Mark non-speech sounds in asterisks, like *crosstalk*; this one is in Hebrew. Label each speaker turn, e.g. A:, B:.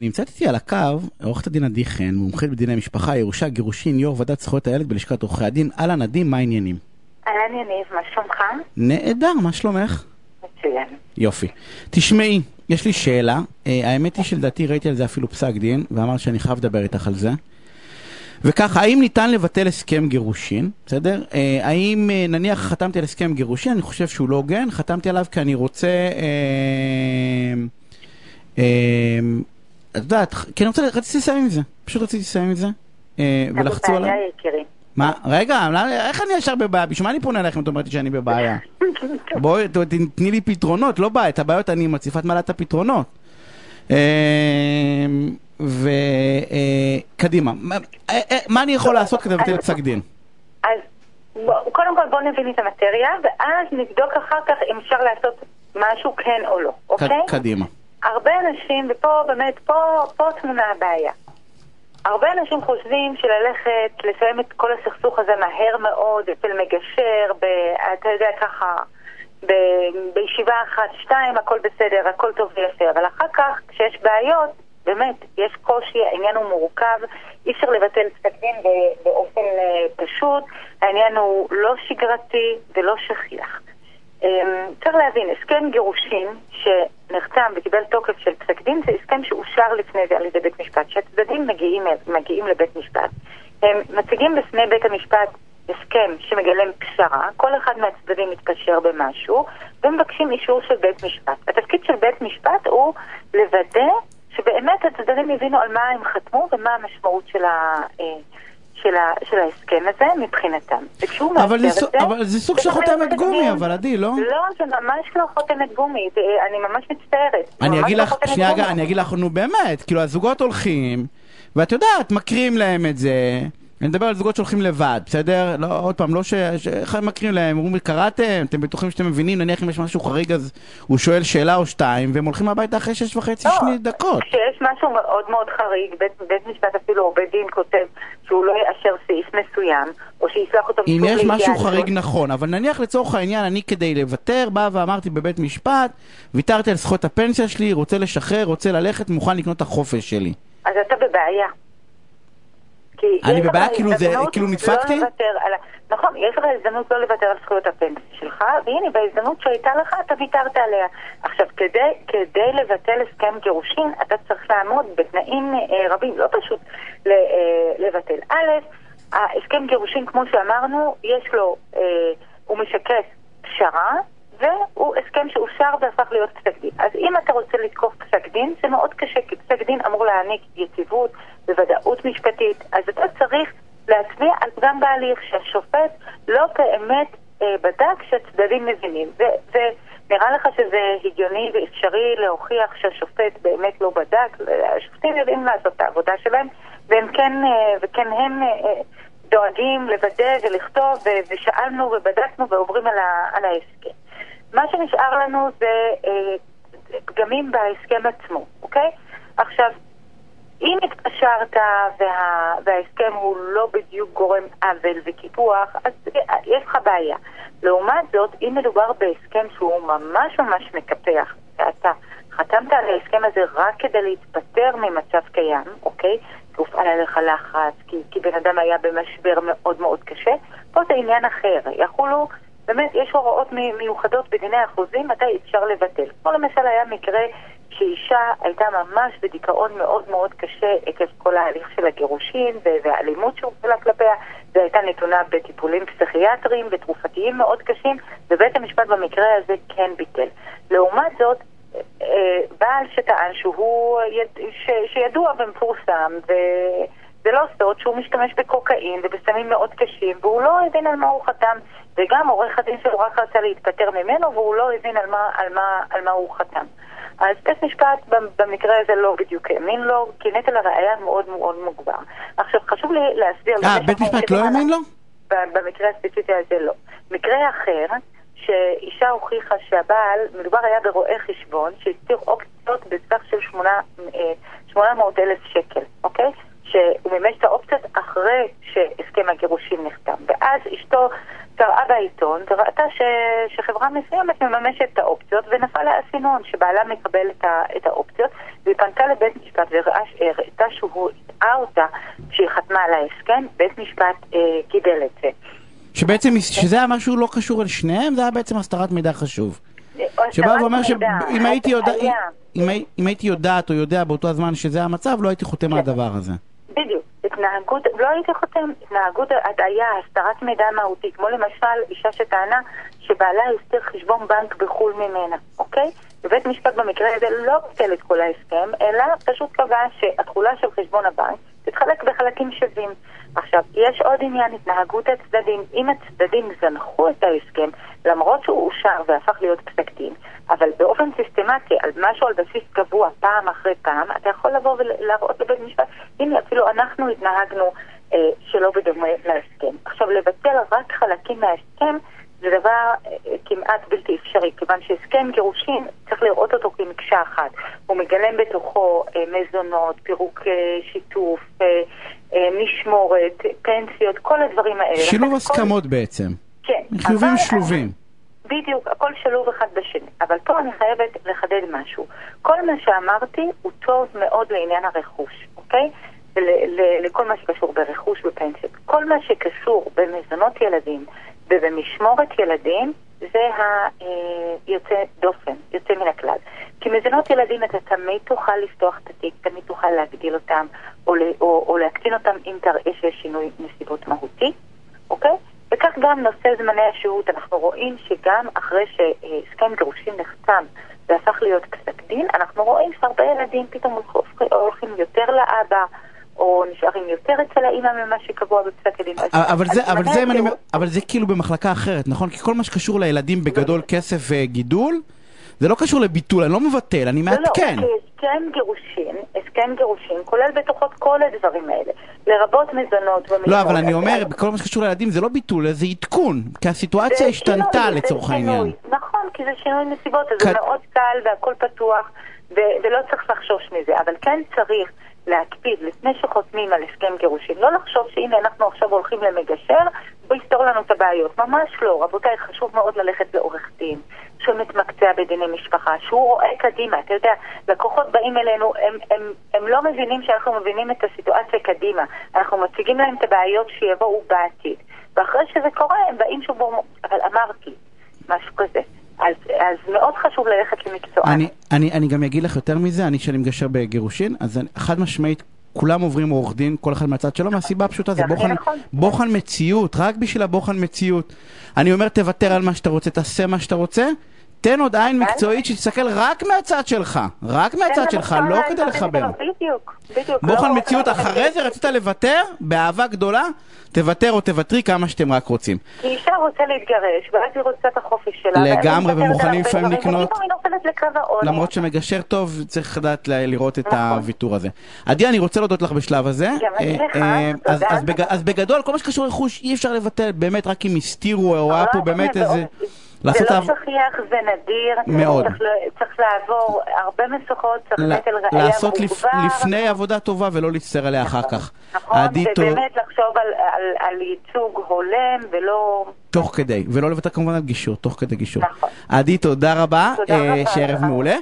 A: נמצאת איתי על הקו עורכת הדין עדי חן, מומחית בדיני משפחה, ירושה, גירושין, יו"ר ועדת זכויות הילד בלשכת עורכי הדין. אהלן עדי, מה העניינים?
B: אהלן יניב, מה שלומך?
A: נהדר, מה שלומך?
B: מצוין.
A: יופי. תשמעי, יש לי שאלה. אה, האמת היא שלדעתי ראיתי על זה אפילו פסק דין, ואמר שאני חייב לדבר איתך על זה. וככה, האם ניתן לבטל הסכם גירושין, בסדר? אה, האם אה, נניח חתמתי על הסכם גירושין, אני חושב שהוא לא הוגן, חתמתי עליו כי אני רוצה... אה, אה, את יודעת, כי אני רוצה, רציתי לסיים עם זה, פשוט רציתי לסיים עם זה, אה, ולחצו עליי.
B: יקירי.
A: מה, רגע, איך אני ישר בבעיה? בשביל מה אני פונה אליכם אם את אומרת שאני בבעיה? *laughs* בואי, ת- תתני לי פתרונות, לא בעיה, את הבעיות אני מציפה את מעלת את הפתרונות. וקדימה, מה אני יכול לעשות כדי לבטל פסק דין?
B: אז קודם כל בוא נבין את המטריה, ואז נבדוק אחר כך אם אפשר לעשות משהו כן או לא, אוקיי?
A: קדימה.
B: הרבה אנשים, ופה באמת, פה, פה טמונה הבעיה. הרבה אנשים חושבים שללכת, לסיים את כל הסכסוך הזה מהר מאוד, אצל מגשר, ב, אתה יודע, ככה, ב, בישיבה אחת, שתיים, הכל בסדר, הכל טוב ויפה, אבל אחר כך, כשיש בעיות, באמת, יש קושי, העניין הוא מורכב, אי אפשר לבטל פסק דין באופן אה, פשוט, העניין הוא לא שגרתי ולא שכיח. אמ, צריך להבין, הסכם גירושין שנחתם וקיבל תוקף של פסק דין זה הסכם שאושר לפני זה על ידי בית משפט. כשהצדדים מגיעים, מגיעים לבית משפט, הם מציגים בפני בית המשפט הסכם שמגלם פשרה, כל אחד מהצדדים מתקשר במשהו, ומבקשים אישור של בית משפט. התפקיד של בית משפט הוא לוודא שבאמת הצדדים הבינו על מה הם חתמו ומה המשמעות של ה... של, ה, של ההסכם הזה מבחינתם. וכשהוא
A: אבל זה
B: מאשר את
A: אבל זה סוג של חותמת גומי,
B: דין.
A: אבל עדי, לא?
B: לא, זה ממש לא חותמת גומי, זה- אני ממש מצטערת. זה
A: אני אגיד
B: לא
A: לך, שנייה,
B: גומי.
A: אני אגיד לך, נו באמת, כאילו הזוגות הולכים, ואת יודעת, מקריאים להם את זה, אני מדבר על זוגות שהולכים לבד, בסדר? לא, עוד פעם, לא ש... איך מקריאים להם, אומרים, קראתם, אתם בטוחים שאתם מבינים, נניח אם יש משהו חריג אז הוא שואל שאלה או שתיים, והם הולכים הביתה אחרי שש וחצי
B: לא,
A: שני דקות.
B: כשיש משהו מאוד מאוד חריג, בית, בית משפט אפילו או בית דין כותב שהוא לא יאשר סעיף מסוים, או שישלח אותו
A: אם יש משהו. חריג נכון, אבל נניח לצורך העניין, אני כדי לוותר, בא ואמרתי בבית משפט, ויתרתי על זכויות הפנסיה שלי, רוצה לשחרר, רוצה ללכת, מוכן לקנות את החופש שלי.
B: אז אתה בבעיה.
A: אני בבעיה? כאילו זה- כאילו נדפקתי?
B: לא על ה... נכון, יש לך הזדמנות לא לוותר על זכויות הפנסיה שלך, והנה, בהזדמנות שהייתה לך, אתה ויתרת עליה. עכשיו, כדי, כדי לבטל הסכם גירושין, אתה צריך לעמוד בתנאים אה, רבים, לא פשוט ל, אה, לבטל. א', ההסכם גירושין, כמו שאמרנו, יש לו, אה, הוא משקף פשרה, והוא הסכם שאושר והפך להיות פסק דין. אז אם אתה רוצה לתקוף פסק דין, זה מאוד קשה, כי פסק דין אמור להעניק יציבות וודאות משפטית, אז אתה צריך להצביע על פגם בהליך שהשופט לא באמת אה, בדק שהצדדים מבינים. ונראה לך שזה הגיוני ואפשרי להוכיח שהשופט באמת לא בדק, השופטים יודעים לעשות את העבודה שלהם, והם כן, אה, וכן הם... אה, אה, דואגים לוודא ולכתוב, ושאלנו ובדקנו ועוברים על ההסכם. מה שנשאר לנו זה אה, פגמים בהסכם עצמו, אוקיי? עכשיו, אם התקשרת וה, וההסכם הוא לא בדיוק גורם עוול וקיפוח, אז יש לך בעיה. לעומת זאת, אם מדובר בהסכם שהוא ממש ממש מקפח, ואתה חתמת על ההסכם הזה רק כדי להתפטר ממצב קיים, אוקיי? כי הופעל עליך לחץ, כי, כי בן אדם היה במשבר מאוד מאוד קשה, פה זה עניין אחר. יחולו, באמת, יש הוראות מי- מיוחדות בדיני החוזים מתי אפשר לבטל. כמו למשל היה מקרה שאישה הייתה ממש בדיכאון מאוד מאוד קשה עקב כל ההליך של הגירושין ו- והאלימות שהופעלה כלפיה, והייתה נתונה בטיפולים פסיכיאטריים ותרופתיים מאוד קשים, ובית המשפט במקרה הזה כן ביטל. לעומת זאת, אה, בעל שטען שהוא יד- ש- שידוע ומפורסם, וזה לא סוד שהוא משתמש בקוקאין ובסמים מאוד קשים, והוא לא הבין על מה הוא חתם, וגם עורך הדין שלו רק רצה להתפטר ממנו, והוא לא הבין על מה, על מה, על מה הוא חתם. אז בית משפט במקרה הזה לא בדיוק האמין לו, כי נטל הראייה מאוד מאוד מוגבר. עכשיו, חשוב לי להסביר...
A: אה, בית משפט לא האמין לו?
B: במקרה הספציפי הזה לא. מקרה אחר, שאישה הוכיחה שהבעל, מדובר היה ברואה חשבון, שהסתיר אופציות בסך של 800 אלף שקל? שהוא מימש את האופציות אחרי שהסכם הגירושים נחתם. ואז אשתו קראה בעיתון וראתה ש... שחברה מסוימת מממשת את האופציות ונפל האסינון שבעלה מקבל את, ה... את האופציות והיא פנתה לבית משפט הראתה שהוא הטעה אותה כשהיא חתמה על ההסכם, בית משפט אה, קיבל את זה.
A: שבעצם, שזה היה משהו לא קשור אל שניהם, זה היה בעצם הסתרת מידע חשוב. שבא ואומר שאם הייתי, יודעת או יודע באותו הזמן שזה המצב, לא הייתי חותם על הדבר הזה.
B: התנהגות, לא הייתי חותם, התנהגות הטעיה, הסתרת מידע מהותי, כמו למשל אישה שטענה שבעלה הסתיר חשבון בנק בחו"ל ממנה, אוקיי? בבית משפט במקרה הזה לא ביטל את כל ההסכם, אלא פשוט קבע שהתכולה של חשבון הבנק תתחלק בחלקים שווים. עכשיו, יש עוד עניין, התנהגות הצדדים. אם הצדדים זנחו את ההסכם, למרות שהוא אושר והפך להיות פסק דין, אבל באופן סיסטמטי, על משהו על בסיס קבוע, פעם אחרי פעם, אתה יכול לבוא ולהראות לבית משפט, הנה, אפילו אנחנו התנהגנו אה, שלא בדומה להסכם. עכשיו, לבטל רק חלקים מההסכם, זה דבר אה, כמעט בלתי אפשרי, כיוון שהסכם גירושין, צריך לראות אותו כמקשה אחת. הוא מגלם בתוכו אה, מזונות, פירוק אה, שיתוף, אה, אה, משמורת, פנסיות, כל הדברים האלה.
A: שילוב הסכמות כל... בעצם.
B: כן.
A: חיובים אבל... שלובים.
B: בדיוק, הכל שלוב אחד בשני. אבל פה אני חייבת לחדד משהו. כל מה שאמרתי הוא טוב מאוד לעניין הרכוש, אוקיי? לכל מה שקשור ברכוש ופנסיות. כל מה שקשור במזונות ילדים ובמשמורת ילדים, זה היוצא דופן, יוצא מן הכלל. כי מזונות ילדים אתה תמיד תוכל לפתוח את התיק, תמיד תוכל להגדיל אותם או, או, או להקטין אותם אם תראה שיש שינוי נסיבות מהותי, אוקיי? וכך גם נושא זמני השהות, אנחנו רואים שגם אחרי שהסכם גירושין נחתם והפך להיות פסק דין, אנחנו רואים שהרבה ילדים פתאום הולכים יותר לאבא. או נשארים יותר אצל האימא ממה שקבוע בפסק הדין.
A: אבל זה, אבל, זה, אני, אבל זה כאילו במחלקה אחרת, נכון? כי כל מה שקשור לילדים בגדול כסף וגידול, זה לא קשור לביטול, אני לא מבטל, אני מעדכן.
B: לא, לא, הסכם גירושין, הסכם גירושין, כולל בתוכו כל הדברים האלה, לרבות מזונות ומשמעות.
A: לא, אבל אני אומר, בכל מה שקשור לילדים זה לא ביטול, זה עדכון, כי הסיטואציה השתנתה לצורך העניין.
B: נכון, כי זה שינוי נסיבות, אז זה מאוד קל והכל פתוח, ולא צריך לחשוש מזה, אבל כן צריך. להקפיד לפני שחותמים על הסכם גירושין, לא לחשוב שהנה אנחנו עכשיו הולכים למגשר, הוא יפתור לנו את הבעיות. ממש לא. רבותיי, חשוב מאוד ללכת לעורך דין, שמתמקצע בדיני משפחה, שהוא רואה קדימה. אתה יודע, לקוחות באים אלינו, הם, הם, הם לא מבינים שאנחנו מבינים את הסיטואציה קדימה. אנחנו מציגים להם את הבעיות שיבואו בעתיד. ואחרי שזה קורה, הם באים שוב אבל אמרתי, משהו כזה. אז, אז מאוד חשוב ללכת למקצוען.
A: אני, אני, אני גם אגיד לך יותר מזה, אני שאני מגשר בגירושין, אז אני, חד משמעית, כולם עוברים עורך דין, כל אחד מהצד שלו, מהסיבה הפשוטה, זה בוחן, נכון. בוחן מציאות, רק בשביל הבוחן מציאות. אני אומר, תוותר על מה שאתה רוצה, תעשה מה שאתה רוצה, תן עוד עין מקצועית שתסתכל רק מהצד שלך, רק מהצד שלך, לא כדי לחבר.
B: בדיוק, בדיוק.
A: בוחן מציאות, אחרי זה רצית לוותר, באהבה גדולה, תוותר או תוותרי כמה שאתם רק רוצים.
B: כי אישה רוצה להתגרש, ואז היא רוצה את החופש שלה.
A: לגמרי, ומוכנים לפעמים לקנות. למרות שמגשר טוב, צריך לדעת לראות את נכון. הוויתור הזה. עדי, אני רוצה להודות לך בשלב הזה.
B: אה,
A: אה, אז בגדול, כל מה שקשור לרכוש אי אפשר לבטל, באמת, רק אם הסתירו, או היה פה באמת איזה...
B: זה לא שכיח, זה נדיר.
A: מאוד.
B: צריך, צריך לעבור הרבה משוכות, צריך נטל ראייה מוגבר.
A: לעשות לפ, לפני עבודה טובה ולא להצטער עליה אחר כך.
B: נכון, ובאמת לחשוב על, על, על ייצוג הולם ולא...
A: תוך כדי, ולא לוותר כמובן על גישור, תוך כדי גישור. נכון. עדי, תודה רבה. תודה רבה. אה, שערב מעולה.